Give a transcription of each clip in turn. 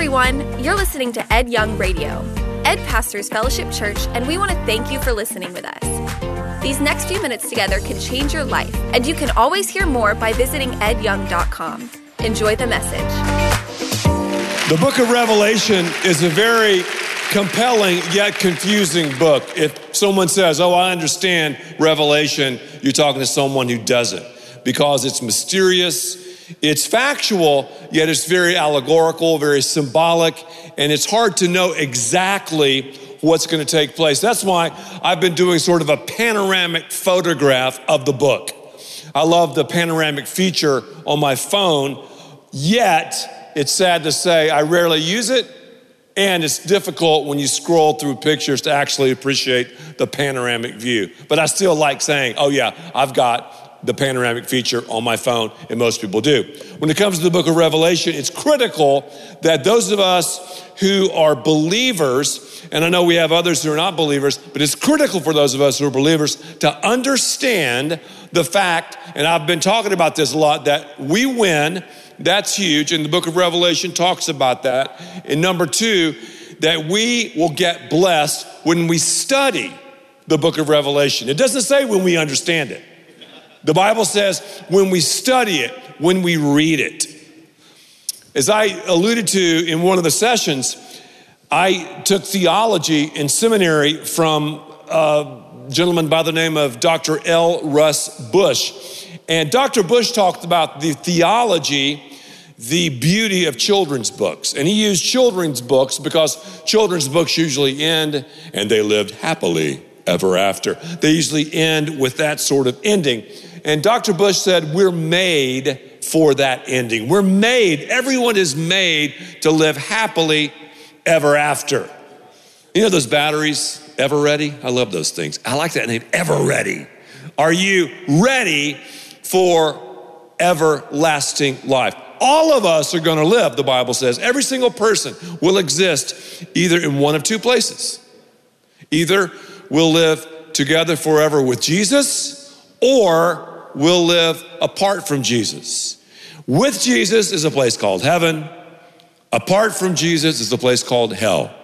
everyone. You're listening to Ed Young Radio. Ed pastors Fellowship Church, and we want to thank you for listening with us. These next few minutes together can change your life, and you can always hear more by visiting edyoung.com. Enjoy the message. The book of Revelation is a very compelling yet confusing book. If someone says, Oh, I understand Revelation, you're talking to someone who doesn't because it's mysterious, it's factual, yet it's very allegorical, very symbolic, and it's hard to know exactly what's going to take place. That's why I've been doing sort of a panoramic photograph of the book. I love the panoramic feature on my phone, yet it's sad to say I rarely use it. And it's difficult when you scroll through pictures to actually appreciate the panoramic view. But I still like saying, oh, yeah, I've got the panoramic feature on my phone, and most people do. When it comes to the book of Revelation, it's critical that those of us who are believers, and I know we have others who are not believers, but it's critical for those of us who are believers to understand the fact, and I've been talking about this a lot, that we win. That's huge, and the book of Revelation talks about that. And number two, that we will get blessed when we study the book of Revelation. It doesn't say when we understand it. The Bible says when we study it, when we read it. As I alluded to in one of the sessions, I took theology in seminary from a gentleman by the name of Dr. L. Russ Bush. And Dr. Bush talked about the theology, the beauty of children's books. And he used children's books because children's books usually end and they lived happily ever after. They usually end with that sort of ending. And Dr. Bush said, We're made for that ending. We're made, everyone is made to live happily ever after. You know those batteries, Eveready? I love those things. I like that name, Eveready. Are you ready for everlasting life? All of us are going to live, the Bible says. Every single person will exist either in one of two places. Either we'll live together forever with Jesus, or will live apart from Jesus. With Jesus is a place called heaven. Apart from Jesus is a place called hell.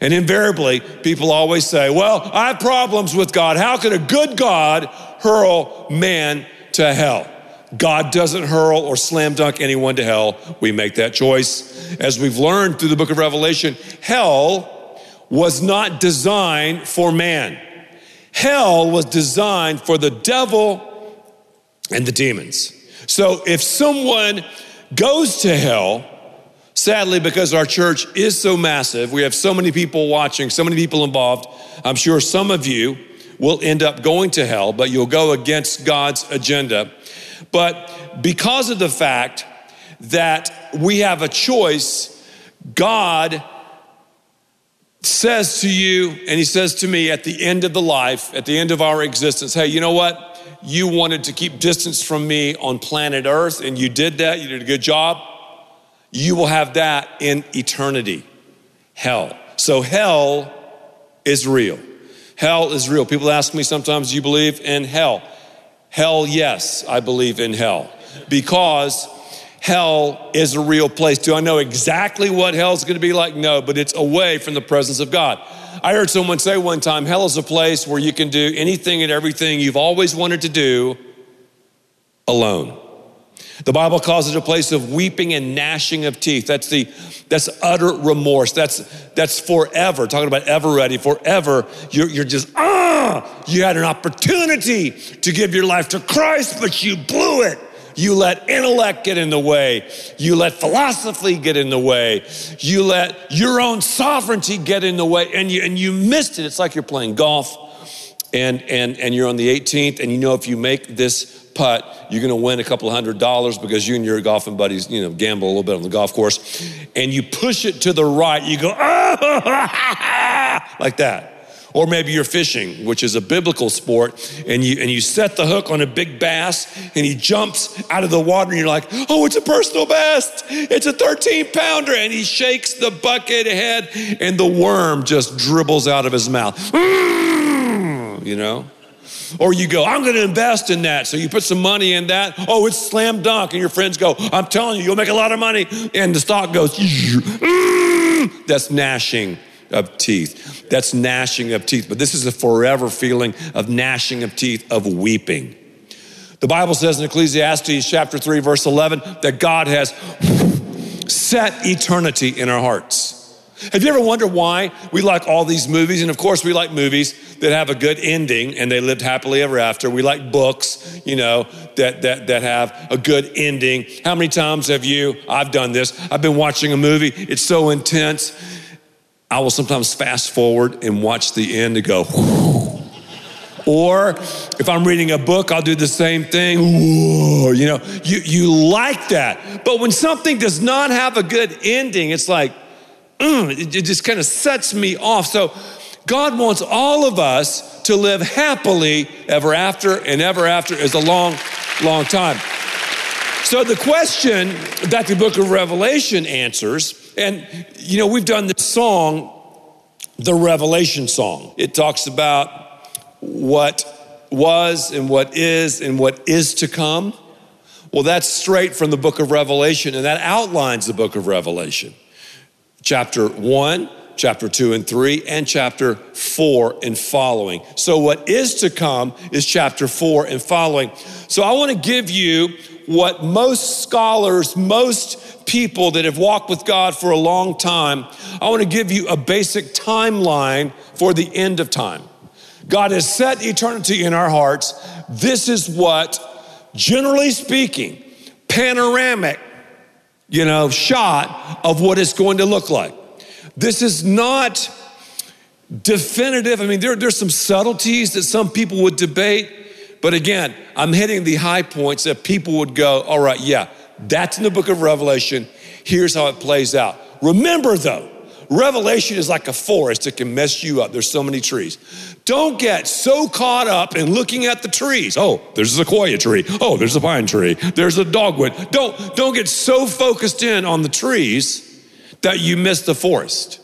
And invariably, people always say, Well, I have problems with God. How could a good God hurl man to hell? God doesn't hurl or slam dunk anyone to hell. We make that choice. As we've learned through the book of Revelation, hell was not designed for man. Hell was designed for the devil and the demons. So if someone goes to hell, sadly, because our church is so massive, we have so many people watching, so many people involved, I'm sure some of you will end up going to hell, but you'll go against God's agenda. But because of the fact that we have a choice, God says to you, and He says to me at the end of the life, at the end of our existence, hey, you know what? You wanted to keep distance from me on planet Earth, and you did that, you did a good job, you will have that in eternity hell. So, hell is real. Hell is real. People ask me sometimes, Do you believe in hell? Hell, yes, I believe in hell because hell is a real place. Do I know exactly what hell is going to be like? No, but it's away from the presence of God. I heard someone say one time hell is a place where you can do anything and everything you've always wanted to do alone. The Bible calls it a place of weeping and gnashing of teeth. That's the that's utter remorse. That's that's forever. Talking about ever ready, forever. You're, you're just ah. You had an opportunity to give your life to Christ, but you blew it. You let intellect get in the way. You let philosophy get in the way. You let your own sovereignty get in the way and you, and you missed it. It's like you're playing golf and, and, and you're on the 18th and you know if you make this putt, you're going to win a couple hundred dollars because you and your golfing buddies, you know, gamble a little bit on the golf course. And you push it to the right. You go, like that. Or maybe you're fishing, which is a biblical sport, and you and you set the hook on a big bass and he jumps out of the water and you're like, oh, it's a personal best. It's a 13 pounder. And he shakes the bucket head and the worm just dribbles out of his mouth. Mm, you know? Or you go, I'm going to invest in that. So you put some money in that. Oh, it's slam dunk. And your friends go, I'm telling you, you'll make a lot of money. And the stock goes, mm, that's gnashing of teeth. That's gnashing of teeth. But this is a forever feeling of gnashing of teeth, of weeping. The Bible says in Ecclesiastes chapter 3, verse 11, that God has set eternity in our hearts. Have you ever wondered why we like all these movies? And of course, we like movies that have a good ending and they lived happily ever after. We like books, you know, that, that, that have a good ending. How many times have you? I've done this. I've been watching a movie, it's so intense. I will sometimes fast forward and watch the end and go, Whew. Or if I'm reading a book, I'll do the same thing. You know, you, you like that. But when something does not have a good ending, it's like, mm, it, it just kind of sets me off. So God wants all of us to live happily ever after, and ever after is a long, long time. So the question that the book of Revelation answers, and you know, we've done this song, the Revelation song. It talks about what was and what is and what is to come. Well, that's straight from the book of Revelation, and that outlines the book of Revelation. Chapter 1, chapter 2 and 3, and chapter 4 and following. So, what is to come is chapter 4 and following. So, I want to give you what most scholars, most people that have walked with God for a long time, I want to give you a basic timeline for the end of time. God has set eternity in our hearts. This is what, generally speaking, panoramic, you know, shot of what it's going to look like. This is not definitive. I mean, there, there's some subtleties that some people would debate, but again, I'm hitting the high points that people would go, all right, yeah, that's in the book of Revelation. Here's how it plays out. Remember, though, Revelation is like a forest that can mess you up. There's so many trees. Don't get so caught up in looking at the trees. Oh, there's a sequoia tree. Oh, there's a pine tree. There's a dogwood. Don't, don't get so focused in on the trees that you miss the forest.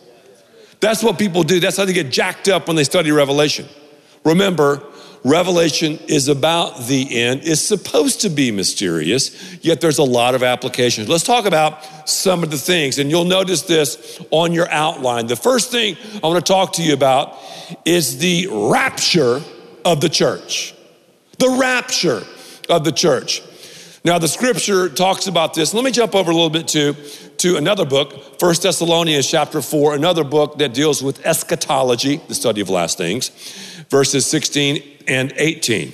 That's what people do. That's how they get jacked up when they study Revelation. Remember, Revelation is about the end. It's supposed to be mysterious, yet there's a lot of applications. Let's talk about some of the things, and you'll notice this on your outline. The first thing I want to talk to you about is the rapture of the church. The rapture of the church. Now, the scripture talks about this. Let me jump over a little bit to, to another book, First Thessalonians chapter 4, another book that deals with eschatology, the study of last things, verses 16 and 18.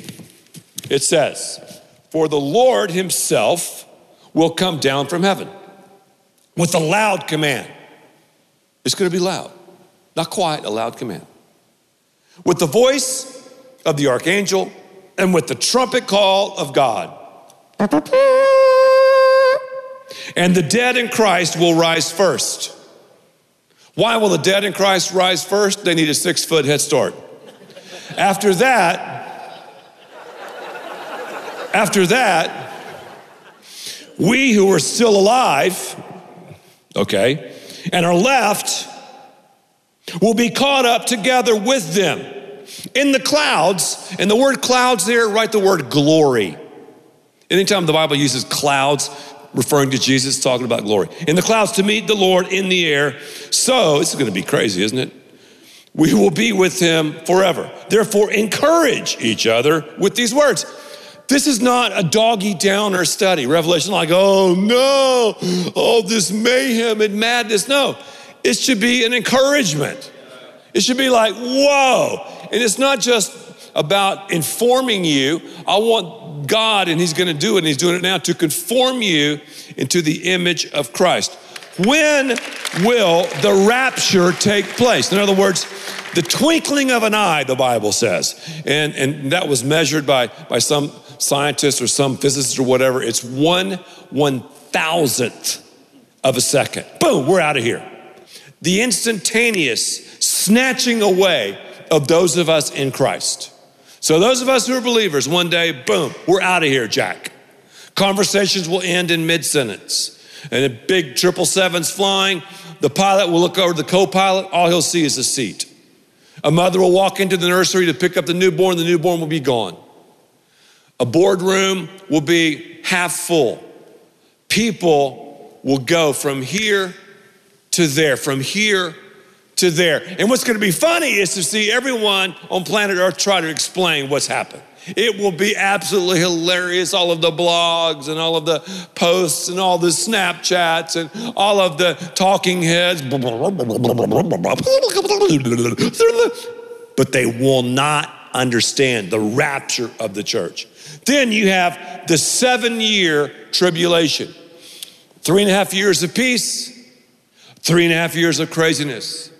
It says, For the Lord himself will come down from heaven with a loud command. It's going to be loud, not quiet, a loud command. With the voice of the archangel and with the trumpet call of God. And the dead in Christ will rise first. Why will the dead in Christ rise first? They need a six foot head start. After that, after that, we who are still alive, okay, and are left will be caught up together with them in the clouds. And the word clouds there, write the word glory. Anytime the Bible uses clouds, referring to Jesus, talking about glory. In the clouds to meet the Lord in the air. So, this is going to be crazy, isn't it? We will be with him forever. Therefore, encourage each other with these words. This is not a doggy downer study. Revelation, like, oh no, all this mayhem and madness. No, it should be an encouragement. It should be like, whoa. And it's not just about informing you. I want God, and He's going to do it, and He's doing it now, to conform you into the image of Christ. When will the rapture take place? In other words, the twinkling of an eye, the Bible says. And, and that was measured by, by some scientists or some physicists or whatever. It's one one thousandth of a second. Boom, we're out of here. The instantaneous snatching away of those of us in Christ. So, those of us who are believers, one day, boom, we're out of here, Jack. Conversations will end in mid sentence. And a big triple sevens flying, the pilot will look over the co pilot, all he'll see is a seat. A mother will walk into the nursery to pick up the newborn, the newborn will be gone. A boardroom will be half full. People will go from here to there, from here to there. And what's going to be funny is to see everyone on planet Earth try to explain what's happened. It will be absolutely hilarious. All of the blogs and all of the posts and all the Snapchats and all of the talking heads. But they will not understand the rapture of the church. Then you have the seven year tribulation three and a half years of peace, three and a half years of craziness.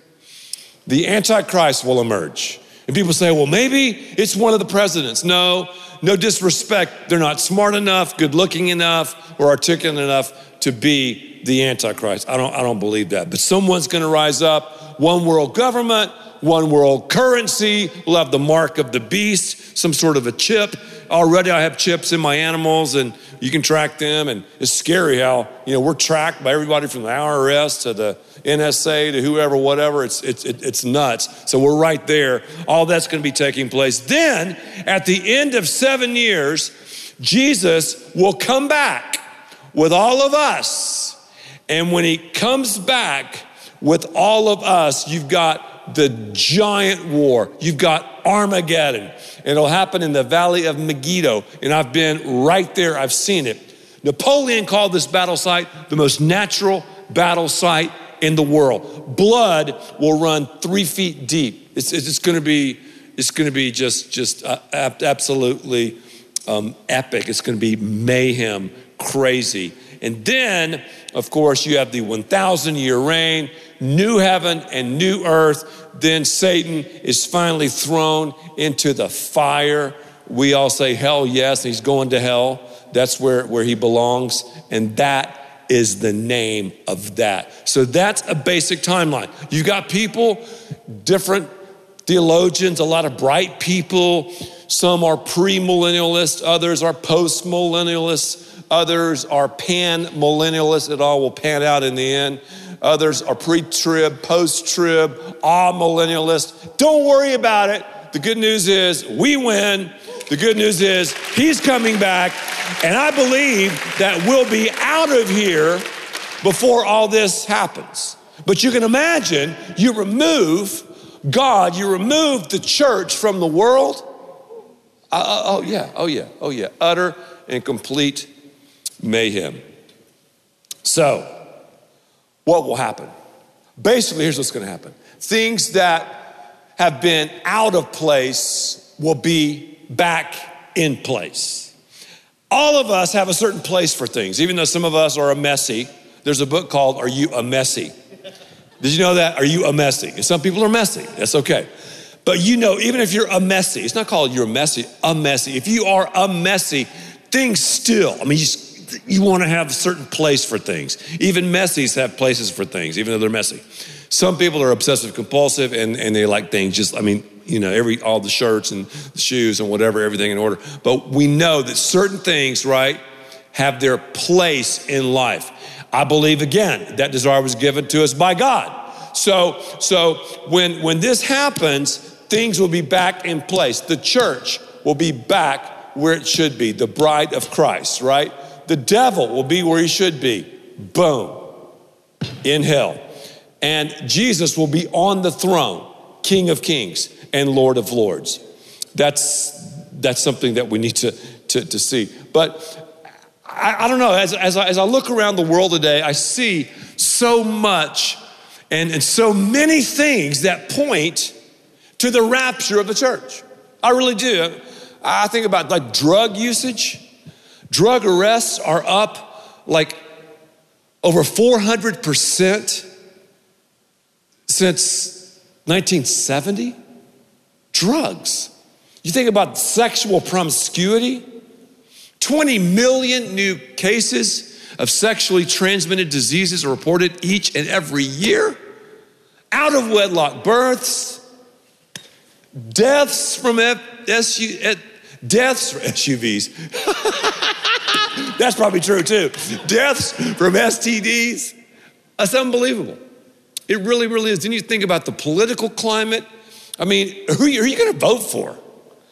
The Antichrist will emerge. And people say, well, maybe it's one of the presidents. No, no disrespect. They're not smart enough, good looking enough, or articulate enough to be the Antichrist. I don't, I don't believe that. But someone's going to rise up, one world government, one world currency, We'll have the mark of the beast, some sort of a chip. Already I have chips in my animals and you can track them. And it's scary how, you know, we're tracked by everybody from the IRS to the NSA to whoever, whatever. It's, it's, it's nuts. So we're right there. All that's going to be taking place. Then, at the end of seven years, Jesus will come back with all of us. And when he comes back with all of us, you've got the giant war. You've got Armageddon. It'll happen in the valley of Megiddo. And I've been right there, I've seen it. Napoleon called this battle site the most natural battle site in the world. Blood will run three feet deep. It's, it's going to be, it's going to be just, just uh, absolutely um, epic. It's going to be mayhem, crazy. And then, of course, you have the 1,000 year reign, new heaven and new earth. Then Satan is finally thrown into the fire. We all say hell, yes, he's going to hell. That's where, where he belongs. And that is the name of that. So that's a basic timeline. You got people, different theologians, a lot of bright people. Some are premillennialists, others are postmillennialists, others are pan millennialists. It all will pan out in the end. Others are pre trib, post trib, amillennialists. Don't worry about it. The good news is we win. The good news is he's coming back, and I believe that we'll be out of here before all this happens. But you can imagine you remove God, you remove the church from the world. Uh, uh oh, yeah, oh, yeah, oh, yeah. Utter and complete mayhem. So, what will happen? Basically, here's what's going to happen things that have been out of place will be back in place. All of us have a certain place for things, even though some of us are a messy. There's a book called Are You a Messy? Did you know that? Are you a messy? And some people are messy. That's okay. But you know, even if you're a messy, it's not called you're messy, a messy. If you are a messy, things still, I mean, you, you want to have a certain place for things. Even messies have places for things, even though they're messy. Some people are obsessive compulsive and, and they like things just, I mean, you know, every all the shirts and the shoes and whatever, everything in order. But we know that certain things, right, have their place in life. I believe again that desire was given to us by God. So, so when when this happens, things will be back in place. The church will be back where it should be, the bride of Christ, right? The devil will be where he should be. Boom. In hell. And Jesus will be on the throne, King of Kings and Lord of Lords. That's, that's something that we need to, to, to see. But I, I don't know, as, as, I, as I look around the world today, I see so much and, and so many things that point to the rapture of the church. I really do. I think about like drug usage. Drug arrests are up like over 400% since 1970 drugs. You think about sexual promiscuity, 20 million new cases of sexually transmitted diseases are reported each and every year. Out of wedlock births, deaths from SU, deaths from SUVs. That's probably true too. Deaths from STDs. That's unbelievable. It really, really is. Then you think about the political climate I mean, who are you going to vote for?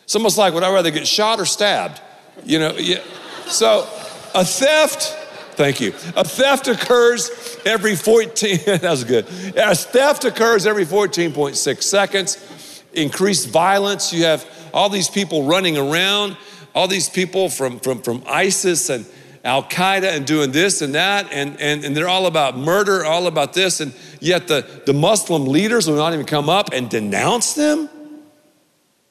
It's almost like, would I rather get shot or stabbed? You know, yeah. So a theft, thank you. A theft occurs every 14, that was good. A theft occurs every 14.6 seconds. Increased violence. You have all these people running around, all these people from, from, from ISIS and Al Qaeda and doing this and that, and, and, and they're all about murder, all about this, and yet the, the Muslim leaders will not even come up and denounce them?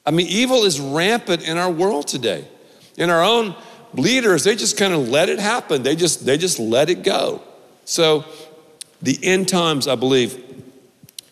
I mean, evil is rampant in our world today. In our own leaders, they just kind of let it happen. They just they just let it go. So the end times, I believe,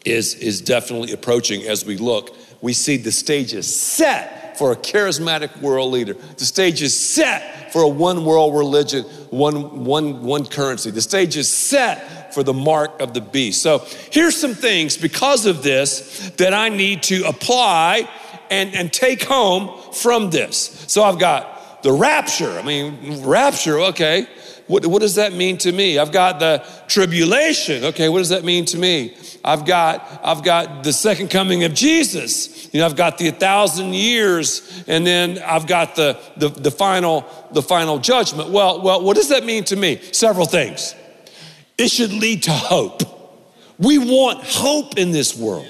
is, is definitely approaching as we look. We see the stage is set for a charismatic world leader. The stage is set for a one world religion, one, one, one currency. The stage is set for the mark of the beast. So here's some things because of this that I need to apply and, and take home from this. So I've got the rapture. I mean, rapture, okay. What, what does that mean to me? I've got the tribulation. Okay, what does that mean to me? I've got, I've got the second coming of Jesus. You know, I've got the thousand years, and then I've got the, the, the final, the final judgment. Well, well, what does that mean to me? Several things. It should lead to hope. We want hope in this world.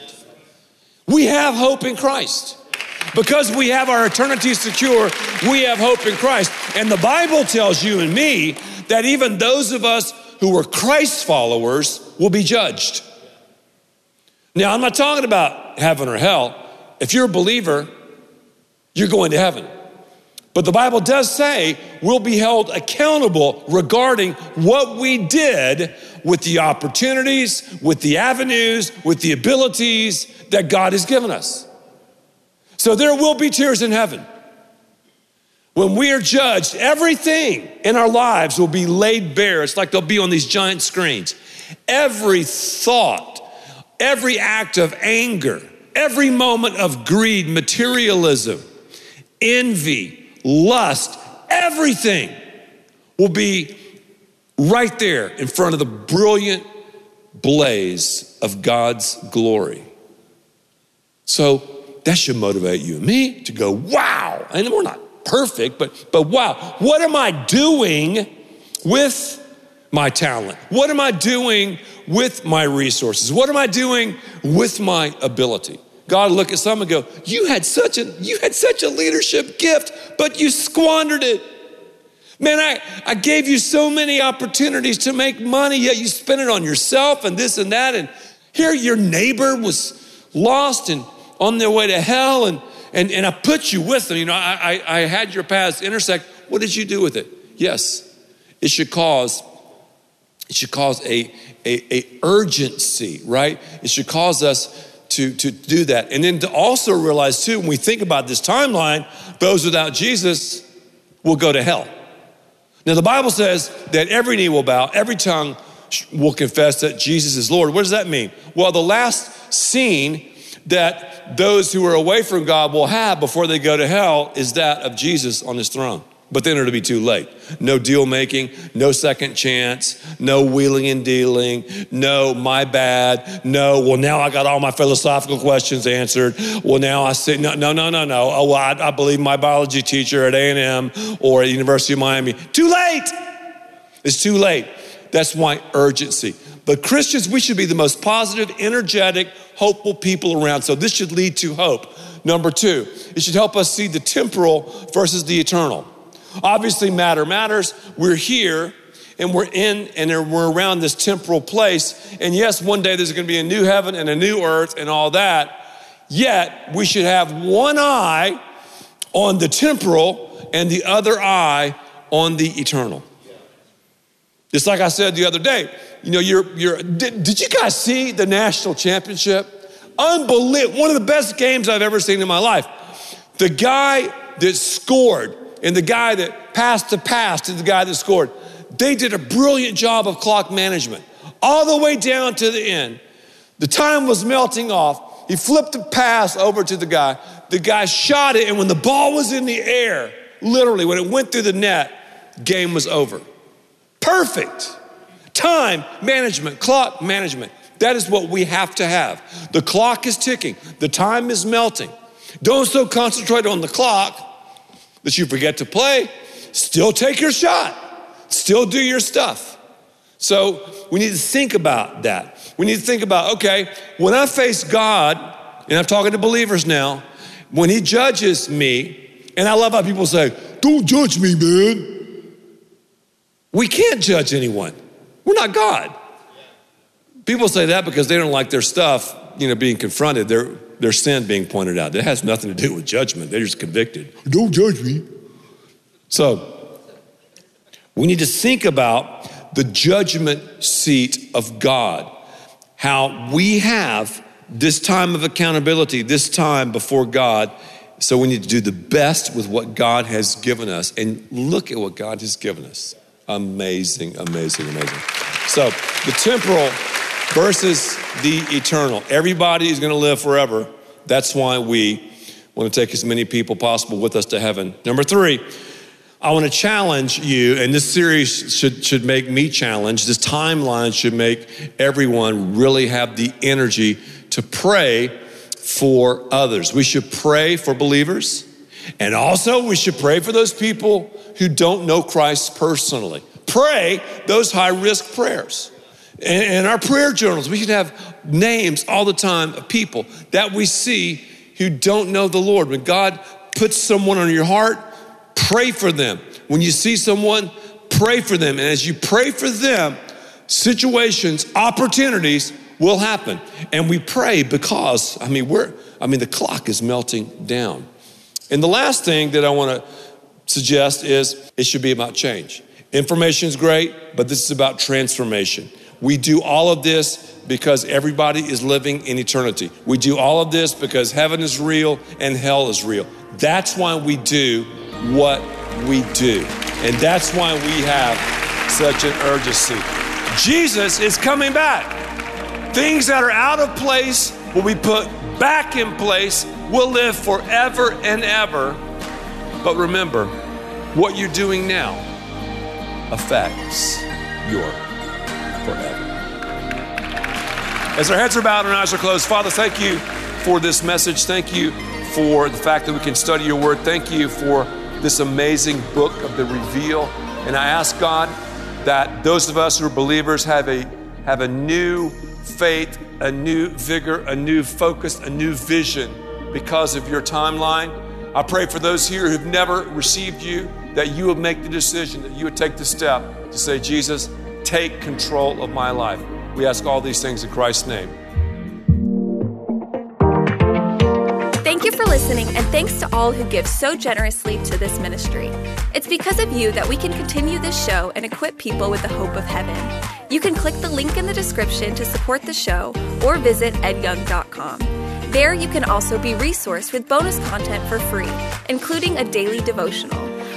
We have hope in Christ. Because we have our eternity secure, we have hope in Christ. And the Bible tells you and me that even those of us who were Christ followers will be judged. Now, I'm not talking about heaven or hell. If you're a believer, you're going to heaven. But the Bible does say we'll be held accountable regarding what we did with the opportunities, with the avenues, with the abilities that God has given us. So there will be tears in heaven. When we are judged, everything in our lives will be laid bare. It's like they'll be on these giant screens. Every thought, every act of anger, every moment of greed, materialism, envy, lust, everything will be right there in front of the brilliant blaze of God's glory. So that should motivate you and me to go, wow. And we're not perfect, but, but wow, what am I doing with my talent? What am I doing with my resources? What am I doing with my ability? God look at some and go, you had such a you had such a leadership gift, but you squandered it. Man, I, I gave you so many opportunities to make money, yet you spent it on yourself and this and that. And here your neighbor was lost and on their way to hell, and and, and I put you with them. You know, I, I, I had your paths intersect. What did you do with it? Yes, it should cause it should cause a, a, a, urgency, right? It should cause us to, to do that. And then to also realize, too, when we think about this timeline, those without Jesus will go to hell. Now, the Bible says that every knee will bow, every tongue will confess that Jesus is Lord. What does that mean? Well, the last scene that those who are away from God will have before they go to hell is that of Jesus on his throne. But then it'll be too late. No deal making, no second chance, no wheeling and dealing, no my bad, no, well, now I got all my philosophical questions answered. Well, now I see, no, no, no, no, no. Oh, well, I, I believe my biology teacher at A&M or at University of Miami. Too late. It's too late. That's why urgency. But Christians, we should be the most positive, energetic, hopeful people around. So this should lead to hope. Number two, it should help us see the temporal versus the eternal. Obviously, matter matters. We're here and we're in and we're around this temporal place. And yes, one day there's going to be a new heaven and a new earth and all that. Yet, we should have one eye on the temporal and the other eye on the eternal. Just like I said the other day, you know, you're, you're, did, did you guys see the national championship? Unbelievable. One of the best games I've ever seen in my life. The guy that scored and the guy that passed the pass to the guy that scored, they did a brilliant job of clock management all the way down to the end. The time was melting off. He flipped the pass over to the guy. The guy shot it, and when the ball was in the air, literally, when it went through the net, game was over. Perfect. Time management, clock management. That is what we have to have. The clock is ticking, the time is melting. Don't so concentrate on the clock that you forget to play. Still take your shot, still do your stuff. So we need to think about that. We need to think about okay, when I face God, and I'm talking to believers now, when He judges me, and I love how people say, Don't judge me, man. We can't judge anyone. We're not God. People say that because they don't like their stuff, you know, being confronted, their, their sin being pointed out. That has nothing to do with judgment. They're just convicted. Don't judge me. So, we need to think about the judgment seat of God. How we have this time of accountability, this time before God. So we need to do the best with what God has given us. And look at what God has given us. Amazing, amazing, amazing. So the temporal versus the eternal. Everybody is going to live forever. That's why we want to take as many people possible with us to heaven. Number three, I want to challenge you, and this series should, should make me challenge. This timeline should make everyone really have the energy to pray for others. We should pray for believers, and also we should pray for those people who don't know Christ personally. Pray those high risk prayers. And in our prayer journals, we should have names all the time of people that we see who don't know the Lord. When God puts someone on your heart, pray for them. When you see someone, pray for them. And as you pray for them, situations, opportunities will happen. And we pray because, I mean, we're, I mean, the clock is melting down. And the last thing that I want to suggest is it should be about change. Information is great, but this is about transformation. We do all of this because everybody is living in eternity. We do all of this because heaven is real and hell is real. That's why we do what we do. And that's why we have such an urgency. Jesus is coming back. Things that are out of place will be put back in place, We'll live forever and ever. But remember, what you're doing now affects your forever. As our heads are bowed and eyes are closed, Father, thank you for this message. Thank you for the fact that we can study your word. Thank you for this amazing book of the reveal. And I ask God that those of us who are believers have a have a new faith, a new vigor, a new focus, a new vision because of your timeline. I pray for those here who've never received you that you would make the decision, that you would take the step to say, Jesus, take control of my life. We ask all these things in Christ's name. Thank you for listening, and thanks to all who give so generously to this ministry. It's because of you that we can continue this show and equip people with the hope of heaven. You can click the link in the description to support the show or visit edyoung.com. There, you can also be resourced with bonus content for free, including a daily devotional.